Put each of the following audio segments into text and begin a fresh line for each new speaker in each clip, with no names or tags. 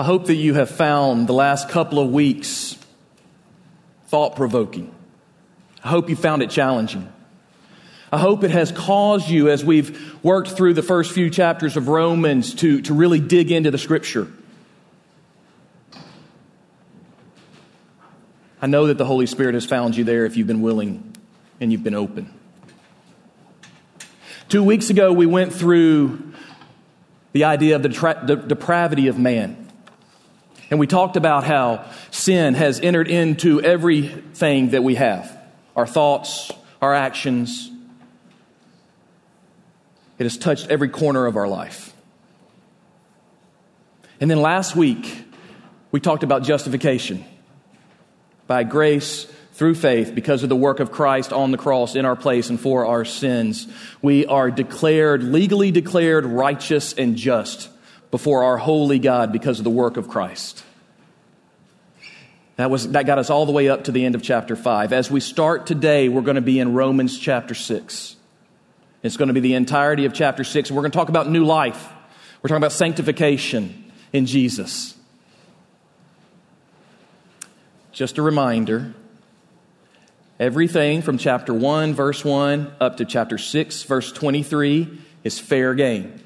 I hope that you have found the last couple of weeks thought provoking. I hope you found it challenging. I hope it has caused you, as we've worked through the first few chapters of Romans, to, to really dig into the scripture. I know that the Holy Spirit has found you there if you've been willing and you've been open. Two weeks ago, we went through the idea of the, tra- the depravity of man. And we talked about how sin has entered into everything that we have our thoughts, our actions. It has touched every corner of our life. And then last week, we talked about justification by grace through faith because of the work of Christ on the cross in our place and for our sins. We are declared, legally declared righteous and just before our holy God because of the work of Christ. That, was, that got us all the way up to the end of chapter 5. As we start today, we're going to be in Romans chapter 6. It's going to be the entirety of chapter 6. We're going to talk about new life. We're talking about sanctification in Jesus. Just a reminder everything from chapter 1, verse 1, up to chapter 6, verse 23 is fair game.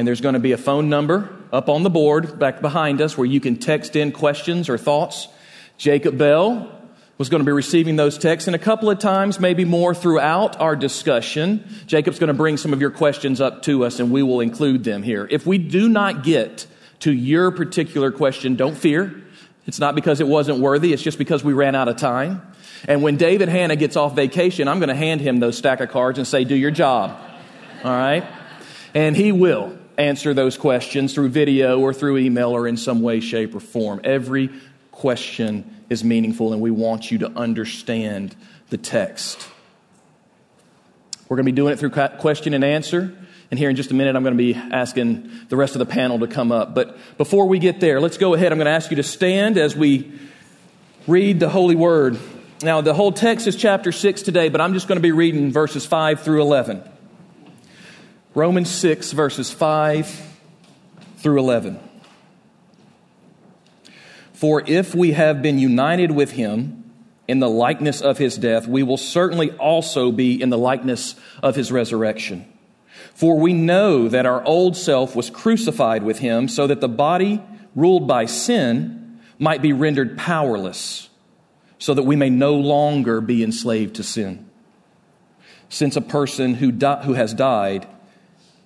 And there's going to be a phone number up on the board back behind us where you can text in questions or thoughts. Jacob Bell was going to be receiving those texts, and a couple of times, maybe more throughout our discussion, Jacob's going to bring some of your questions up to us, and we will include them here. If we do not get to your particular question, don't fear. It's not because it wasn't worthy, it's just because we ran out of time. And when David Hanna gets off vacation, I'm going to hand him those stack of cards and say, Do your job. All right? And he will answer those questions through video or through email or in some way, shape, or form. Every question is meaningful, and we want you to understand the text. We're going to be doing it through question and answer. And here in just a minute, I'm going to be asking the rest of the panel to come up. But before we get there, let's go ahead. I'm going to ask you to stand as we read the Holy Word. Now, the whole text is chapter 6 today, but I'm just going to be reading verses 5 through 11. Romans 6, verses 5 through 11. For if we have been united with him in the likeness of his death, we will certainly also be in the likeness of his resurrection. For we know that our old self was crucified with him so that the body ruled by sin might be rendered powerless, so that we may no longer be enslaved to sin. Since a person who, di- who has died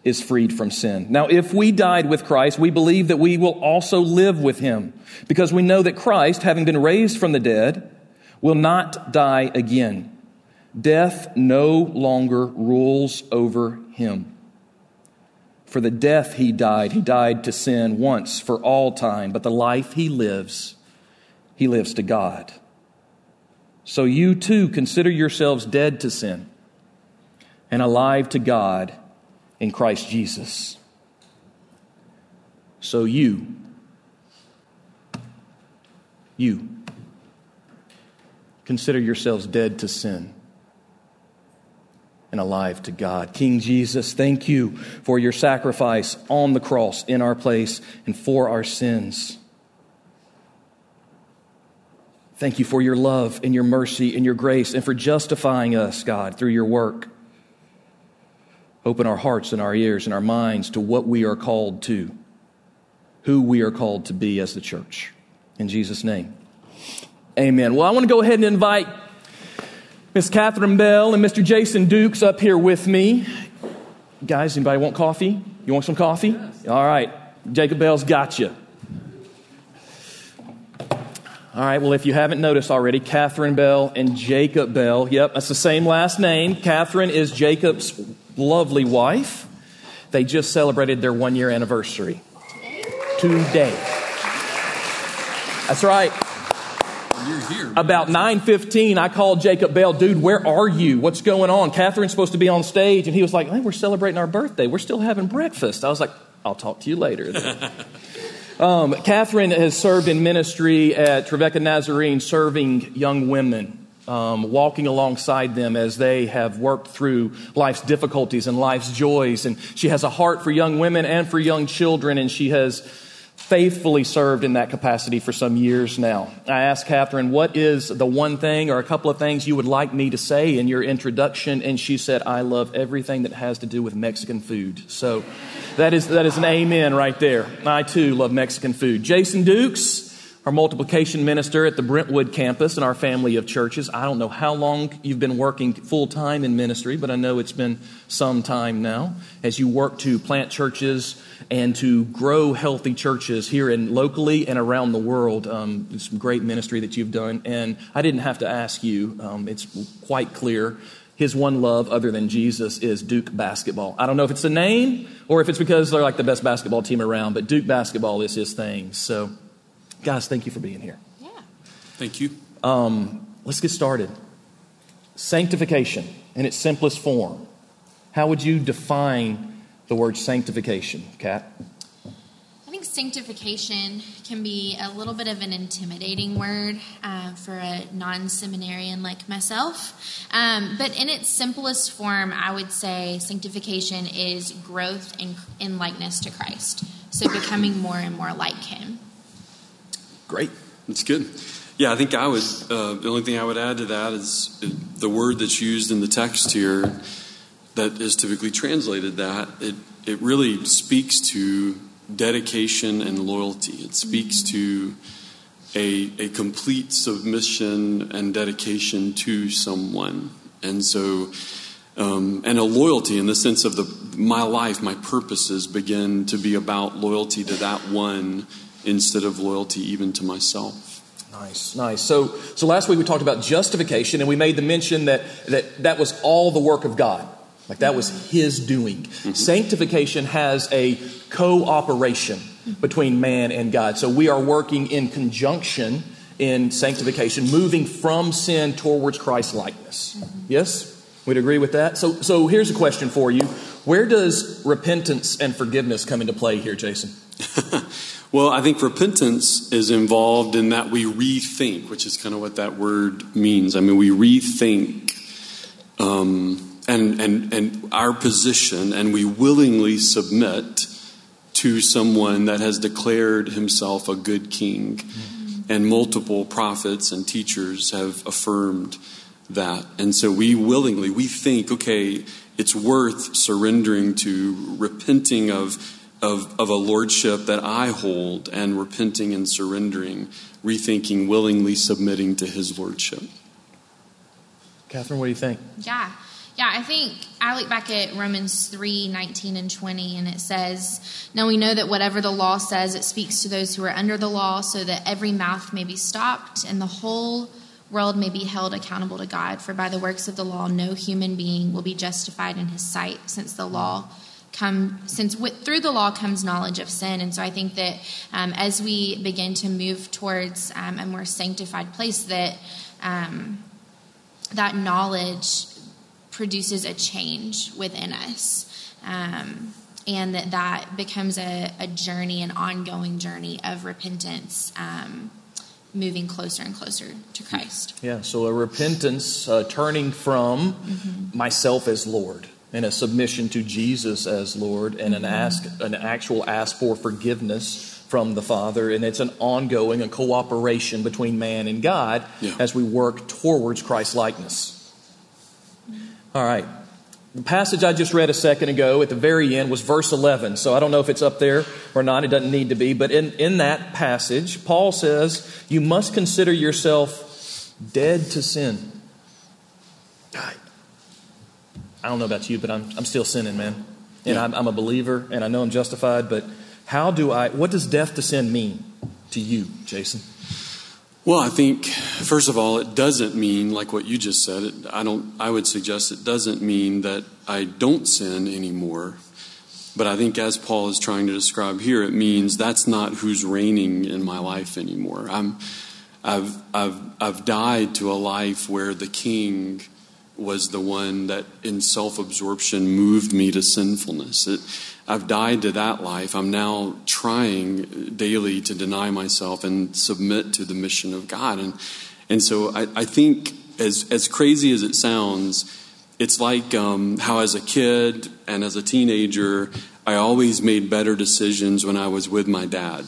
is freed from sin. Now, if we died with Christ, we believe that we will also live with him, because we know that Christ, having been raised from the dead, will not die again. Death no longer rules over him. For the death he died, he died to sin once for all time, but the life he lives, he lives to God. So you too consider yourselves dead to sin and alive to God in Christ Jesus. So you, you, consider yourselves dead to sin and alive to God. King Jesus, thank you for your sacrifice on the cross in our place and for our sins. Thank you for your love and your mercy and your grace and for justifying us, God, through your work. Open our hearts and our ears and our minds to what we are called to, who we are called to be as the church. In Jesus' name. Amen. Well, I want to go ahead and invite Miss Catherine Bell and Mr. Jason Dukes up here with me. Guys, anybody want coffee? You want some coffee? Yes. All right. Jacob Bell's got you. All right, well, if you haven't noticed already, Catherine Bell and Jacob Bell, yep, that's the same last name. Catherine is Jacob's lovely wife. They just celebrated their one year anniversary today. That's right
you're here.
About 9.15, I called Jacob Bell, dude, where are you? What's going on? Catherine's supposed to be on stage. And he was like, hey, we're celebrating our birthday. We're still having breakfast. I was like, I'll talk to you later. um, Catherine has served in ministry at Trevecca Nazarene, serving young women. Um, walking alongside them as they have worked through life's difficulties and life's joys. And she has a heart for young women and for young children, and she has faithfully served in that capacity for some years now. I asked Catherine, what is the one thing or a couple of things you would like me to say in your introduction? And she said, I love everything that has to do with Mexican food. So that is, that is an amen right there. I too love Mexican food. Jason Dukes, our multiplication minister at the Brentwood campus and our family of churches. I don't know how long you've been working full time in ministry, but I know it's been some time now as you work to plant churches and to grow healthy churches here and locally and around the world. Um, some great ministry that you've done, and I didn't have to ask you. Um, it's quite clear. His one love, other than Jesus, is Duke basketball. I don't know if it's the name or if it's because they're like the best basketball team around, but Duke basketball is his thing. So Guys, thank you for being here.
Yeah.
Thank you.
Um, let's get started. Sanctification in its simplest form. How would you define the word sanctification, Kat?
I think sanctification can be a little bit of an intimidating word uh, for a non seminarian like myself. Um, but in its simplest form, I would say sanctification is growth in, in likeness to Christ. So becoming more and more like Him.
Great.
That's good. Yeah, I think I would. Uh, the only thing I would add to that is the word that's used in the text here, that is typically translated that it it really speaks to dedication and loyalty. It speaks to a a complete submission and dedication to someone, and so. Um, and a loyalty in the sense of the my life, my purposes begin to be about loyalty to that one instead of loyalty even to myself.
Nice, nice. So, so last week we talked about justification, and we made the mention that that, that was all the work of God. Like that was His doing. Mm-hmm. Sanctification has a cooperation between man and God. So we are working in conjunction in sanctification, moving from sin towards Christ likeness. Mm-hmm. Yes? We'd agree with that? So, so here's a question for you Where does repentance and forgiveness come into play here, Jason?
Well, I think repentance is involved in that we rethink, which is kind of what that word means. I mean, we rethink um, and, and, and our position, and we willingly submit to someone that has declared himself a good king. Mm-hmm. And multiple prophets and teachers have affirmed that. And so we willingly, we think, okay, it's worth surrendering to, repenting of of, of a lordship that I hold and repenting and surrendering, rethinking, willingly submitting to his lordship.
Catherine, what do you think?
Yeah. Yeah, I think I look back at Romans 3 19 and 20, and it says, Now we know that whatever the law says, it speaks to those who are under the law, so that every mouth may be stopped and the whole world may be held accountable to God. For by the works of the law, no human being will be justified in his sight, since the law come since through the law comes knowledge of sin. And so i think that um, as we begin to move towards um, a more sanctified place that um, that knowledge produces a change within us. Um, and that that becomes a, a, journey an ongoing journey of repentance um, moving closer and closer to christ.
Yeah so a repentance uh, turning from mm-hmm. myself as lord and a submission to Jesus as Lord and an ask an actual ask for forgiveness from the Father and it's an ongoing a cooperation between man and God yeah. as we work towards Christ likeness. All right. The passage I just read a second ago at the very end was verse 11. So I don't know if it's up there or not. It doesn't need to be. But in, in that passage, Paul says, You must consider yourself dead to sin. I don't know about you, but I'm, I'm still sinning, man. And yeah. I'm, I'm a believer and I know I'm justified, but how do I, what does death to sin mean to you, Jason?
Well, I think first of all, it doesn't mean like what you just said. It, I don't. I would suggest it doesn't mean that I don't sin anymore. But I think, as Paul is trying to describe here, it means that's not who's reigning in my life anymore. I'm, I've, I've, I've died to a life where the King was the one that in self absorption moved me to sinfulness. It, I've died to that life. I'm now trying daily to deny myself and submit to the mission of God. And, and so I, I think, as, as crazy as it sounds, it's like um, how as a kid and as a teenager, I always made better decisions when I was with my dad.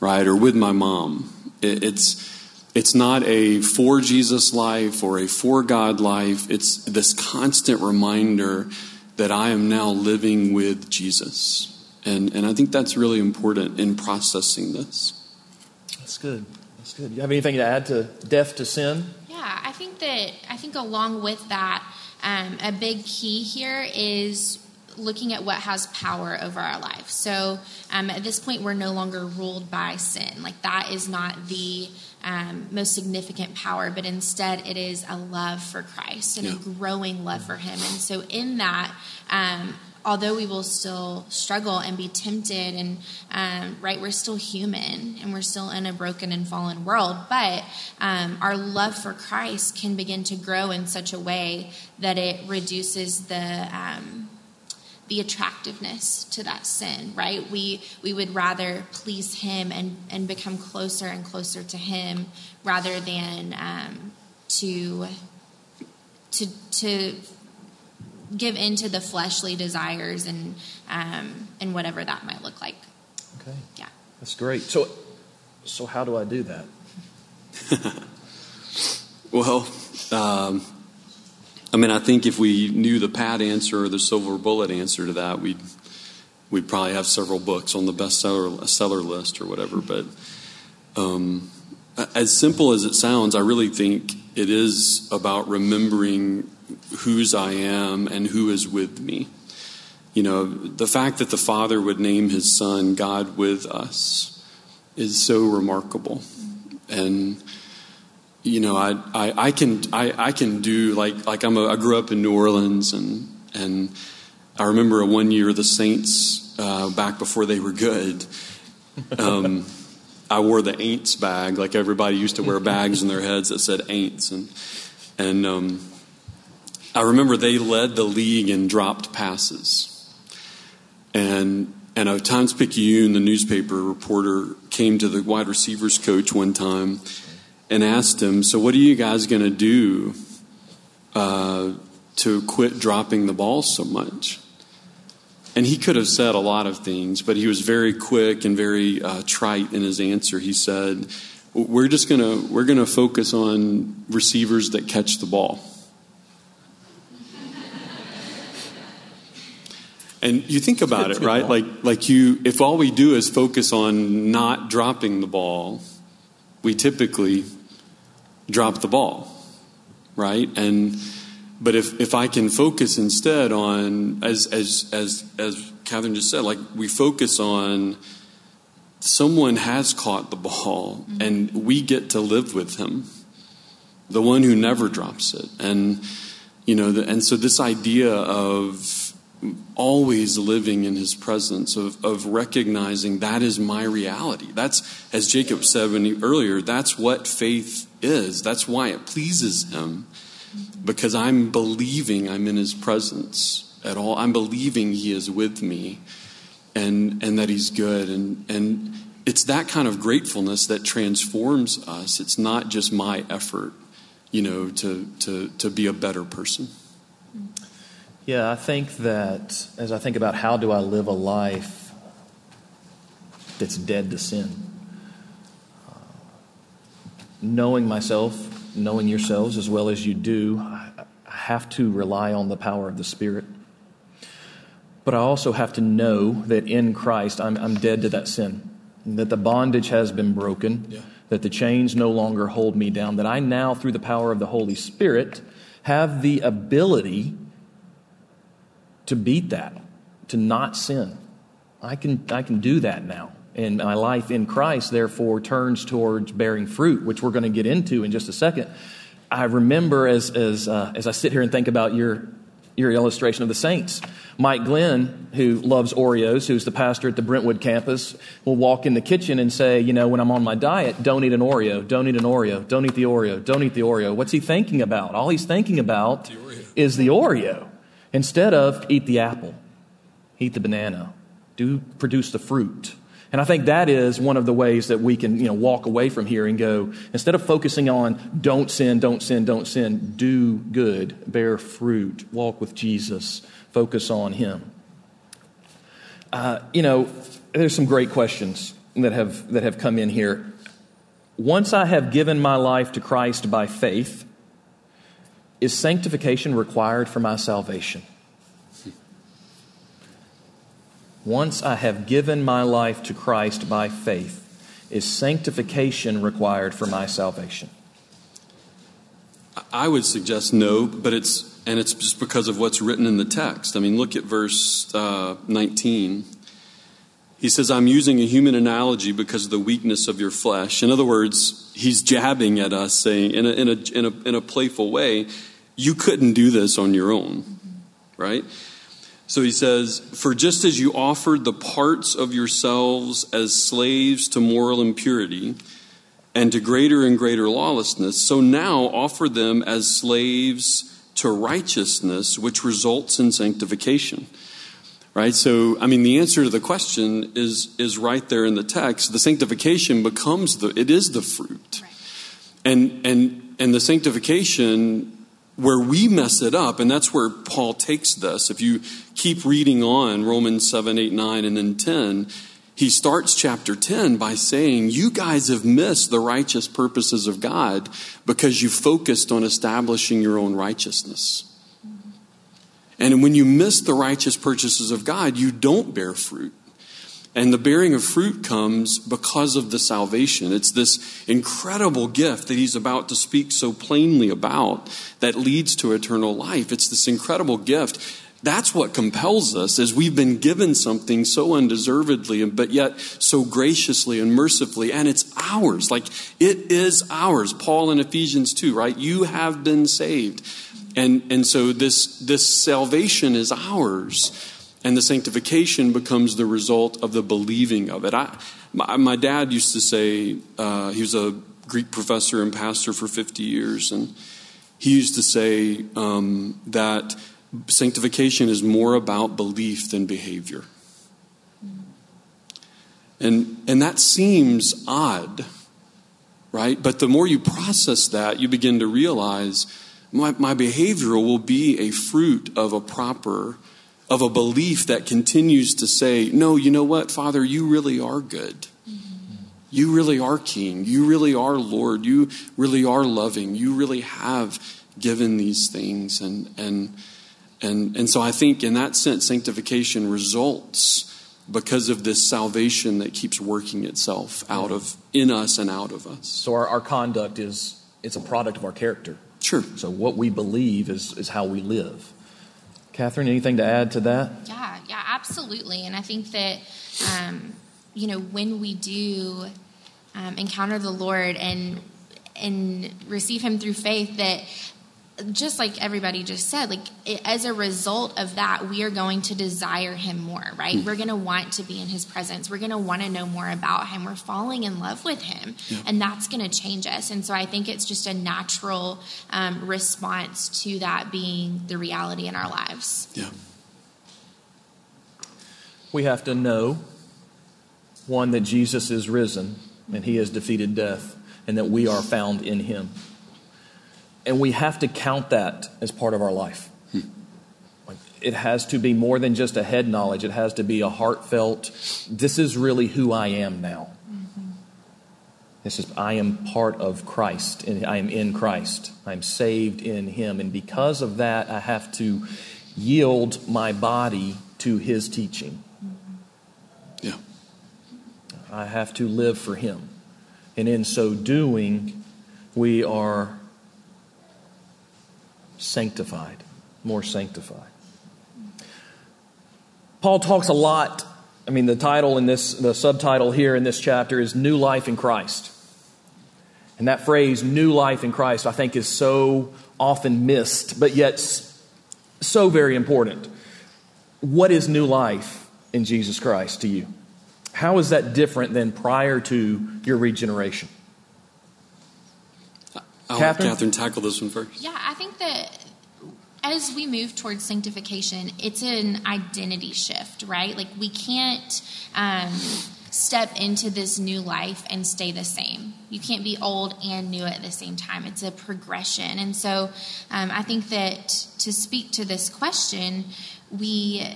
right? Or with my mom. It's it's not a for Jesus life or a for God life. It's this constant reminder that I am now living with Jesus. And, and I think that's really important in processing this.
That's good. That's good. You have anything to add to death to sin?
Yeah, I think that, I think along with that, um, a big key here is looking at what has power over our life. So um, at this point, we're no longer ruled by sin. Like that is not the um, most significant power, but instead it is a love for Christ and yeah. a growing love for Him. And so in that, um, although we will still struggle and be tempted and um, right we're still human and we're still in a broken and fallen world but um, our love for christ can begin to grow in such a way that it reduces the um, the attractiveness to that sin, right? We we would rather please Him and and become closer and closer to Him rather than um, to to to give into the fleshly desires and um, and whatever that might look like.
Okay.
Yeah.
That's great. So so how do I do that?
well, um, I mean, I think if we knew the pat answer or the silver bullet answer to that, we'd we'd probably have several books on the bestseller seller list or whatever. But um, as simple as it sounds, I really think it is about remembering whose I am and who is with me. You know, the fact that the Father would name his Son God with us is so remarkable. And you know, I, I, I can I, I can do like like I'm a, I grew up in New Orleans and and I remember a one year the Saints uh, back before they were good. Um, I wore the Aints bag like everybody used to wear bags in their heads that said Aints and and um, I remember they led the league in dropped passes and and a Times Picayune, the newspaper reporter, came to the wide receivers coach one time and asked him, So, what are you guys going to do uh, to quit dropping the ball so much? And he could have said a lot of things, but he was very quick and very uh, trite in his answer. He said, "We're just gonna we're gonna focus on receivers that catch the ball." And you think about it, right? Like like you if all we do is focus on not dropping the ball, we typically drop the ball, right? And but if if I can focus instead on as as as as Catherine just said, like we focus on someone has caught the ball mm-hmm. and we get to live with him, the one who never drops it, and you know, the, and so this idea of always living in his presence, of, of recognizing that is my reality. That's, as Jacob said he, earlier, that's what faith is. That's why it pleases him, because I'm believing I'm in his presence at all. I'm believing he is with me and, and that he's good. And, and it's that kind of gratefulness that transforms us. It's not just my effort, you know, to, to, to be a better person.
Yeah, I think that as I think about how do I live a life that's dead to sin, uh, knowing myself, knowing yourselves as well as you do, I have to rely on the power of the Spirit. But I also have to know that in Christ I'm, I'm dead to that sin, that the bondage has been broken, yeah. that the chains no longer hold me down, that I now, through the power of the Holy Spirit, have the ability to beat that, to not sin. I can, I can do that now. And my life in Christ, therefore, turns towards bearing fruit, which we're going to get into in just a second. I remember as, as, uh, as I sit here and think about your, your illustration of the saints. Mike Glenn, who loves Oreos, who's the pastor at the Brentwood campus, will walk in the kitchen and say, You know, when I'm on my diet, don't eat an Oreo, don't eat an Oreo, don't eat the Oreo, don't eat the Oreo. What's he thinking about? All he's thinking about the is the Oreo. Instead of eat the apple, eat the banana, do produce the fruit. And I think that is one of the ways that we can, you know, walk away from here and go, instead of focusing on don't sin, don't sin, don't sin, do good, bear fruit, walk with Jesus, focus on Him. Uh, you know, there's some great questions that have, that have come in here. Once I have given my life to Christ by faith, is sanctification required for my salvation? Once I have given my life to Christ by faith, is sanctification required for my salvation?
I would suggest no, but it's and it's just because of what's written in the text. I mean, look at verse uh, 19. He says, I'm using a human analogy because of the weakness of your flesh. In other words, he's jabbing at us, saying, in a, in a, in a, in a playful way, you couldn't do this on your own, right? So he says, For just as you offered the parts of yourselves as slaves to moral impurity and to greater and greater lawlessness, so now offer them as slaves to righteousness, which results in sanctification. Right? So, I mean, the answer to the question is, is right there in the text. The sanctification becomes the, it is the fruit. Right. And, and, and the sanctification where we mess it up, and that's where Paul takes this. If you keep reading on Romans 7, 8, 9, and then 10, he starts chapter 10 by saying, You guys have missed the righteous purposes of God because you focused on establishing your own righteousness. And when you miss the righteous purchases of God, you don't bear fruit. And the bearing of fruit comes because of the salvation. It's this incredible gift that he's about to speak so plainly about that leads to eternal life. It's this incredible gift. That's what compels us as we've been given something so undeservedly, but yet so graciously and mercifully, and it's ours. Like it is ours. Paul in Ephesians 2, right? You have been saved. And, and so this, this salvation is ours and the sanctification becomes the result of the believing of it. I, my, my dad used to say, uh, he was a Greek professor and pastor for 50 years, and he used to say um, that sanctification is more about belief than behavior. And, and that seems odd, right? But the more you process that, you begin to realize my, my behavior will be a fruit of a proper of a belief that continues to say, no, you know what, Father, you really are good. You really are King. You really are Lord. You really are loving. You really have given these things. And, and, and, and so I think in that sense, sanctification results because of this salvation that keeps working itself out of in us and out of us.
So our, our conduct is it's a product of our character.
Sure.
So what we believe is, is how we live. Catherine, anything to add to that?
Yeah, yeah, absolutely. And I think that, um, you know, when we do um, encounter the Lord and and receive Him through faith, that just like everybody just said, like it, as a result of that, we are going to desire him more, right? Mm. We're going to want to be in his presence. We're going to want to know more about him. We're falling in love with him, yeah. and that's going to change us. And so I think it's just a natural um, response to that being the reality in our lives.
Yeah.
We have to know one that Jesus is risen and he has defeated death, and that we are found in him. And we have to count that as part of our life. Hmm. It has to be more than just a head knowledge, it has to be a heartfelt, this is really who I am now. Mm-hmm. This is, I am part of Christ, and I am in Christ. I'm saved in Him. And because of that, I have to yield my body to His teaching.
Mm-hmm. Yeah.
I have to live for Him. And in so doing, we are sanctified, more sanctified. Paul talks a lot. I mean, the title in this, the subtitle here in this chapter is New Life in Christ. And that phrase, new life in Christ, I think is so often missed, but yet so very important. What is new life in Jesus Christ to you? How is that different than prior to your regeneration?
I'll Catherine? Catherine tackle this one first.
Yeah, I think that as we move towards sanctification, it's an identity shift, right? Like we can't um, step into this new life and stay the same. You can't be old and new at the same time. It's a progression. And so um, I think that to speak to this question, we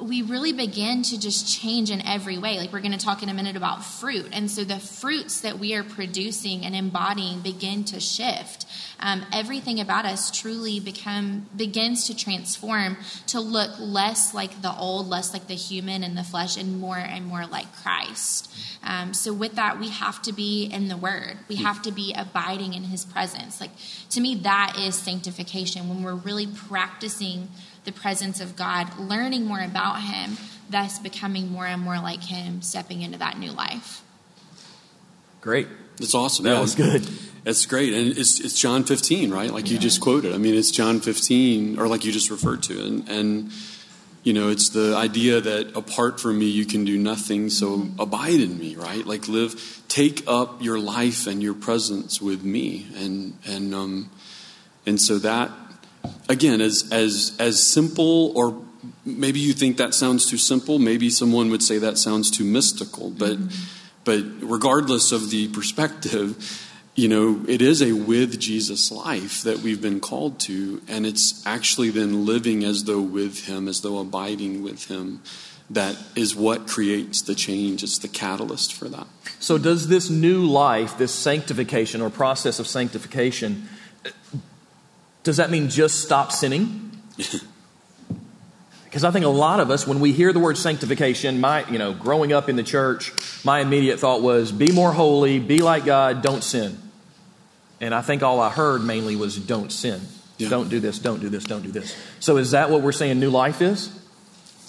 we really begin to just change in every way. Like we're going to talk in a minute about fruit. And so the fruits that we are producing and embodying begin to shift. Um, everything about us truly become begins to transform to look less like the old, less like the human and the flesh, and more and more like Christ. Um, so with that, we have to be in the Word. We have to be abiding in His presence. Like to me, that is sanctification when we're really practicing the presence of God, learning more about Him, thus becoming more and more like Him, stepping into that new life.
Great.
That's awesome.
That
Yeah,
was good.
That's great. And it's, it's John 15, right? Like you just quoted. I mean, it's John 15, or like you just referred to. And, and, you know, it's the idea that apart from me, you can do nothing. So abide in me, right? Like live, take up your life and your presence with me. And, and, um, and so that, again, as, as, as simple or maybe you think that sounds too simple. Maybe someone would say that sounds too mystical. But, mm-hmm. but regardless of the perspective, you know, it is a with Jesus life that we've been called to, and it's actually then living as though with Him, as though abiding with Him, that is what creates the change. It's the catalyst for that.
So, does this new life, this sanctification or process of sanctification, does that mean just stop sinning? Because I think a lot of us, when we hear the word sanctification, my, you know, growing up in the church, my immediate thought was be more holy, be like God, don't sin. And I think all I heard mainly was don't sin.
Yeah.
Don't do this, don't do this, don't do this. So is that what we're saying new life is?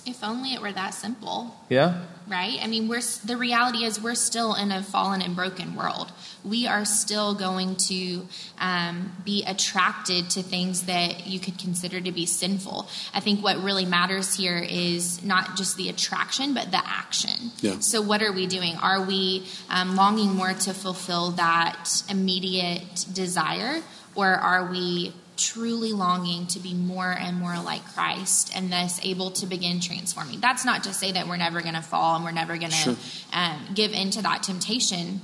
If only it were that simple.
Yeah?
Right? I mean, we're the reality is we're still in a fallen and broken world. We are still going to um, be attracted to things that you could consider to be sinful. I think what really matters here is not just the attraction, but the action.
Yeah.
So, what are we doing? Are we um, longing more to fulfill that immediate desire, or are we truly longing to be more and more like Christ and thus able to begin transforming. That's not to say that we're never going to fall and we're never going to
Sure.
um, give into that temptation.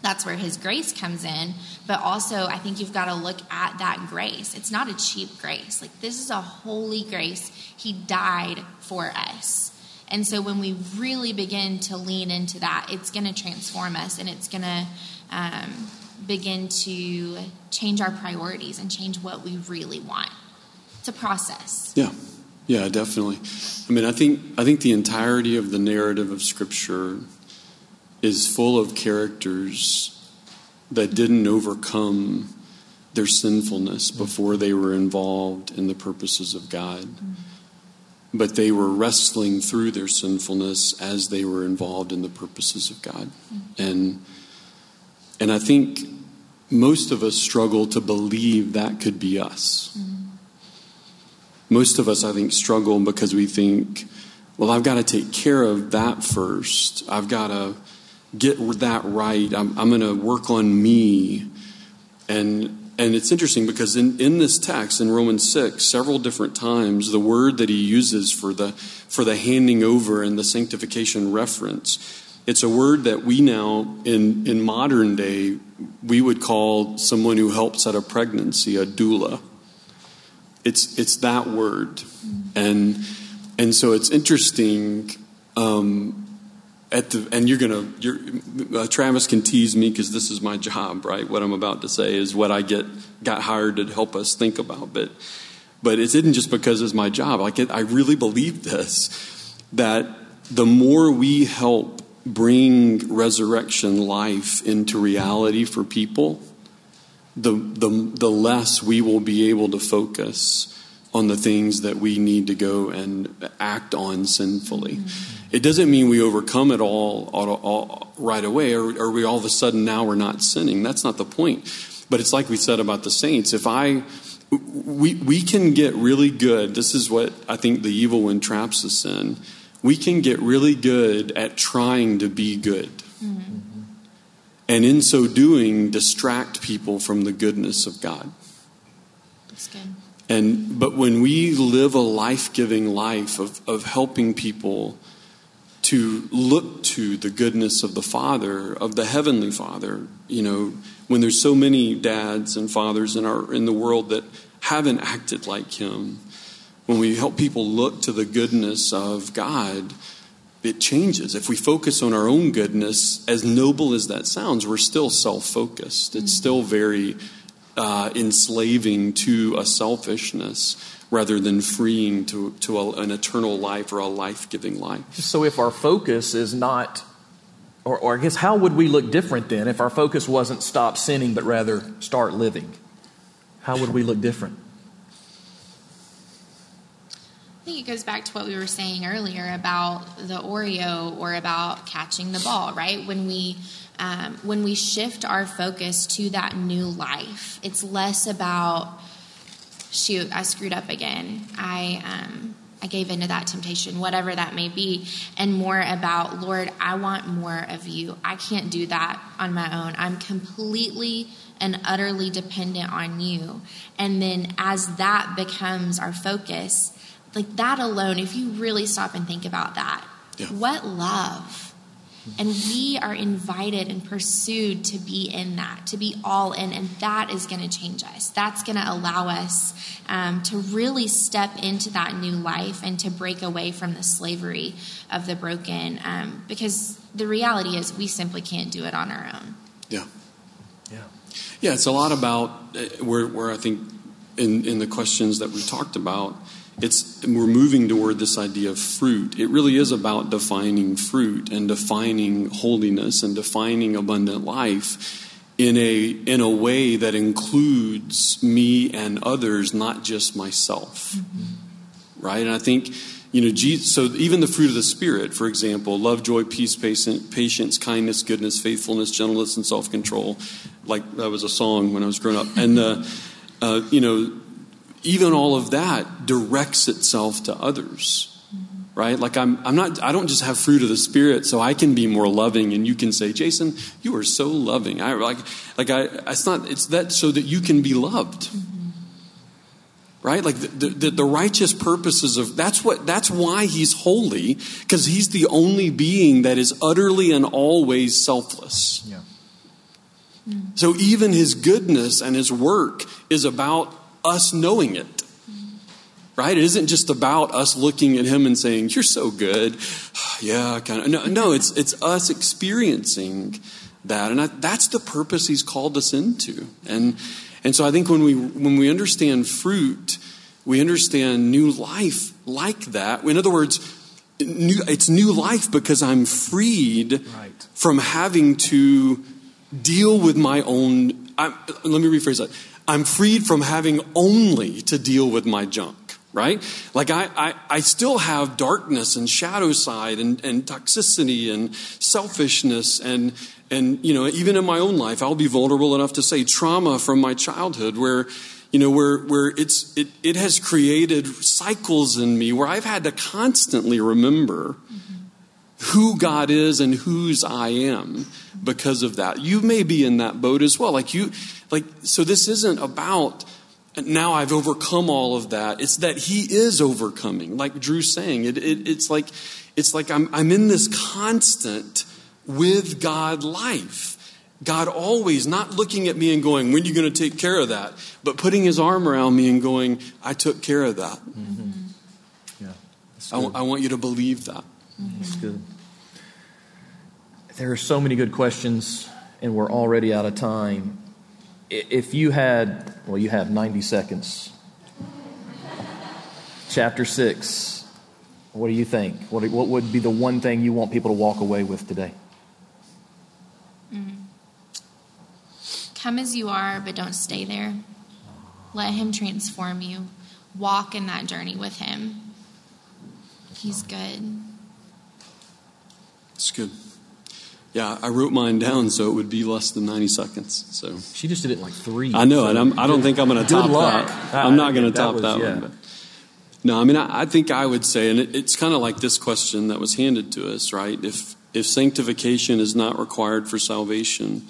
That's where his grace comes in. But also, I think you've got to look at that grace. It's not a cheap grace. Like, this is a holy grace. He died for us. And so, when we really begin to lean into that, it's going to transform us and it's going to um, begin to change our priorities and change what we really want. It's a process.
Yeah, yeah, definitely. I mean, I think I think the entirety of the narrative of Scripture is full of characters that didn't overcome their sinfulness before they were involved in the purposes of God. Mm-hmm. But they were wrestling through their sinfulness as they were involved in the purposes of God. Mm-hmm. And and I think most of us struggle to believe that could be us. Mm-hmm. Most of us, I think, struggle because we think, well, I've got to take care of that first. I've got to get that right. I'm, I'm going to work on me. And, and it's interesting because in, in this text, in Romans 6, several different times, the word that he uses for the, for the handing over and the sanctification reference, it's a word that we now, in, in modern day, we would call someone who helps at a pregnancy a doula. It's, it's that word. And, and so it's interesting. Um, at the, and you're gonna, you're, uh, Travis can tease me because this is my job, right? What I'm about to say is what I get got hired to help us think about. But, but it isn't just because it's my job. It, I really believe this that the more we help bring resurrection life into reality for people, the, the, the less we will be able to focus on the things that we need to go and act on sinfully. Mm-hmm. It doesn't mean we overcome it all, all, all right away, or, or we all of a sudden now we're not sinning. That's not the point. But it's like we said about the saints. If I, we, we can get really good. This is what I think the evil one traps us in. We can get really good at trying to be good. And in so doing, distract people from the goodness of God.
That's good.
And but when we live a life-giving life of, of helping people to look to the goodness of the Father, of the Heavenly Father, you know, when there's so many dads and fathers in our in the world that haven't acted like him, when we help people look to the goodness of God, it changes. If we focus on our own goodness, as noble as that sounds, we're still self focused. It's still very uh, enslaving to a selfishness rather than freeing to, to a, an eternal life or a life giving life.
So if our focus is not, or, or I guess how would we look different then if our focus wasn't stop sinning but rather start living? How would we look different?
Think it goes back to what we were saying earlier about the Oreo or about catching the ball, right? When we um, when we shift our focus to that new life, it's less about shoot, I screwed up again. I um, I gave into that temptation, whatever that may be, and more about Lord, I want more of you. I can't do that on my own. I'm completely and utterly dependent on you. And then as that becomes our focus, like that alone, if you really stop and think about that,
Yeah.
what love and we are invited and pursued to be in that, to be all in, and that is going to change us. That's going to allow us um, to really step into that new life and to break away from the slavery of the broken. Um, because the reality is, we simply can't do it on our own.
Yeah.
Yeah.
Yeah, it's a lot about uh, where, where I think in, in the questions that we talked about, it's we're moving toward this idea of fruit. It really is about defining fruit and defining holiness and defining abundant life in a in a way that includes me and others, not just myself. Right? And I think you know, Jesus, so even the fruit of the Spirit, for example, love, joy, peace, patience, patience, kindness, goodness, faithfulness, gentleness, and self control. Like that was a song when I was growing up. And, uh, uh, you know, even all of that directs itself to others. Right? Like I'm, I'm not, I don't just have fruit of the Spirit so I can be more loving and you can say, Jason, you are so loving. I like, like I, it's not, it's that so that you can be loved right like the, the, the, righteous purposes of that's what that's why he's holy because he's the only being that is utterly and always selfless
Yeah.
so even his goodness and his work is about us knowing it right it isn't just about us looking at him and saying you're so good yeah kind of no, no it's it's us experiencing that and I, that's the purpose he's called us into and and so I think when we when we understand fruit, we understand new life like that. In other words, new, it's new life because I'm freed
Right.
from having to deal with my own. I'm, let me rephrase that. I'm freed from having only to deal with my junk. Right? Like I, I, I still have darkness and shadow side and, and toxicity and selfishness and and you know even in my own life i'll be vulnerable enough to say trauma from my childhood where you know where where it's it, it has created cycles in me where i've had to constantly remember who god is and whose i am because of that you may be in that boat as well like you like so this isn't about now I've overcome all of that. It's that He is overcoming, like Drew's saying. It, it, it's like it's like I'm, I'm in this constant with God life. God always not looking at me and going, "When are you going to take care of that?" But putting His arm around me and going, "I took care of that." Mm-hmm.
Yeah. That's
I, w- I want you to believe that.
That's good. There are so many good questions, and we're already out of time. I- If you had, well, you have 90 seconds. Chapter 6. What do you think? What, what would be the one thing you want people to walk away with today? Mm-hmm.
Come as you are, but don't stay there. Let Him transform you. Walk in that journey with Him. He's good.
It's good. Yeah, I wrote mine down so it would be less than 90 seconds. So
She just did it in like three.
I know,
so
and I'm, I don't think I'm going to top
luck.
that.
I-
I'm not going to
think that
top
was-
that
yeah.
one. But. No, I mean, I, I think I would say, and it, it's kind of like this question that was handed to us, right? If if sanctification is not required for salvation,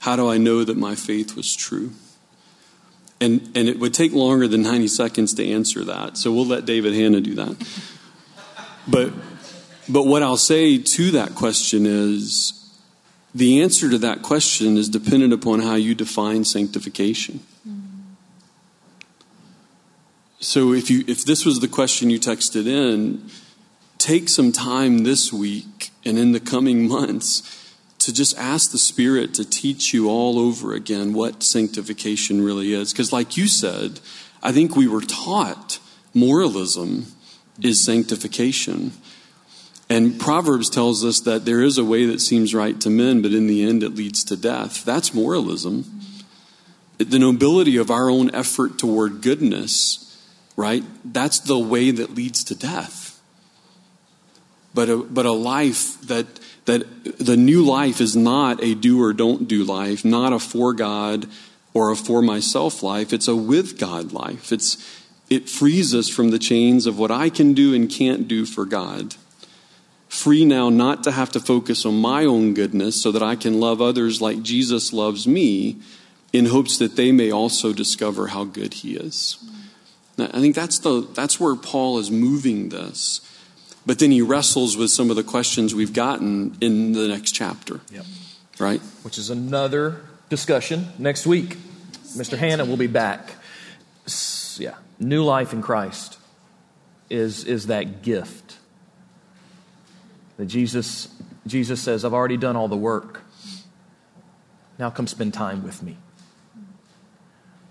how do I know that my faith was true? And and it would take longer than 90 seconds to answer that, so we'll let David Hanna do that. But but what I'll say to that question is, the answer to that question is dependent upon how you define sanctification. Mm-hmm. So if you if this was the question you texted in, take some time this week and in the coming months to just ask the Spirit to teach you all over again what sanctification really is. Because, like you said, I think we were taught moralism is sanctification. And Proverbs tells us that there is a way that seems right to men, but in the end it leads to death. That's moralism. The nobility of our own effort toward goodness, right? That's the way that leads to death. But a, but a life that, that the new life is not a do or don't do life, not a for God or a for myself life. It's a with God life. It's, it frees us from the chains of what I can do and can't do for God. Free now not to have to focus on my own goodness so that I can love others like Jesus loves me in hopes that they may also discover how good he is. Now, I think that's, the, that's where Paul is moving this. But then he wrestles with some of the questions we've gotten in the next chapter.
Yep.
Right?
Which is another discussion next week. Mr. Hannah will be back. Yeah. New life in Christ is, is that gift that Jesus, Jesus says, I've already done all the work. Now come spend time with me.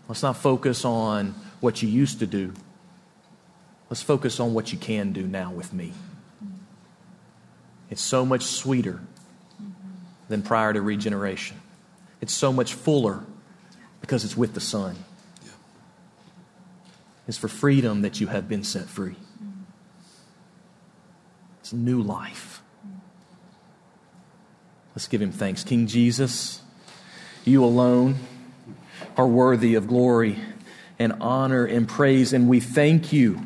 Let's not focus on what you used to do. Let's focus on what you can do now with me. It's so much sweeter than prior to regeneration. It's so much fuller because it's with the Son. It's for freedom that you have been set free. It's new life. Let's give him thanks. King Jesus, you alone are worthy of glory and honor and praise, and we thank you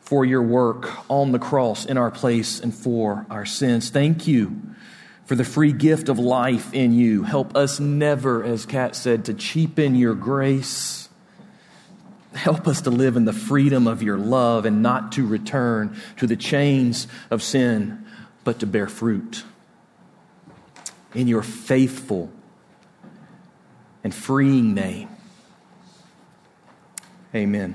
for your work on the cross in our place and for our sins. Thank you for the free gift of life in you. Help us never, as Kat said, to cheapen your grace. Help us to live in the freedom of your love and not to return to the chains of sin, but to bear fruit. In your faithful and freeing name. Amen.